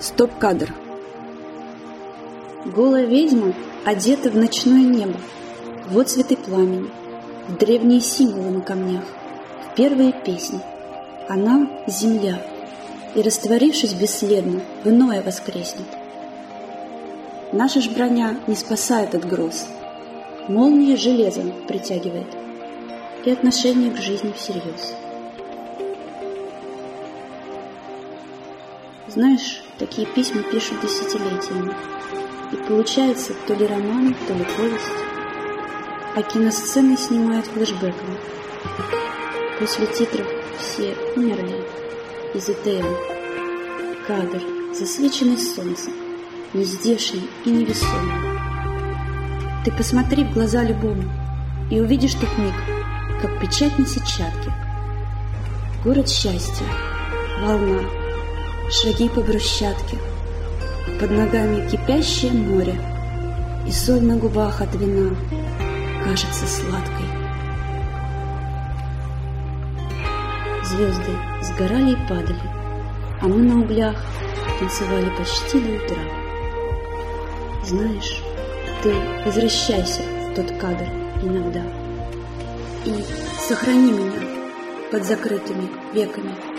Стоп-кадр. Голая ведьма одета в ночное небо, вот цветы пламени, в древние символы на камнях, в первые песни. Она — земля, и, растворившись бесследно, в иное воскреснет. Наша ж броня не спасает от гроз, молния железом притягивает, и отношение к жизни всерьез. Знаешь, такие письма пишут десятилетиями. И получается то ли роман, то ли повесть. А киносцены снимают флешбеком. После титров все умерли из ИТМ. Кадр, засвеченный солнцем, нездешний и невесомый. Ты посмотри в глаза любому и увидишь тот миг, как печать на сетчатке. Город счастья, волна, шаги по брусчатке, под ногами кипящее море, и соль на губах от вина кажется сладкой. Звезды сгорали и падали, а мы на углях танцевали почти до утра. Знаешь, ты возвращайся в тот кадр иногда и сохрани меня под закрытыми веками.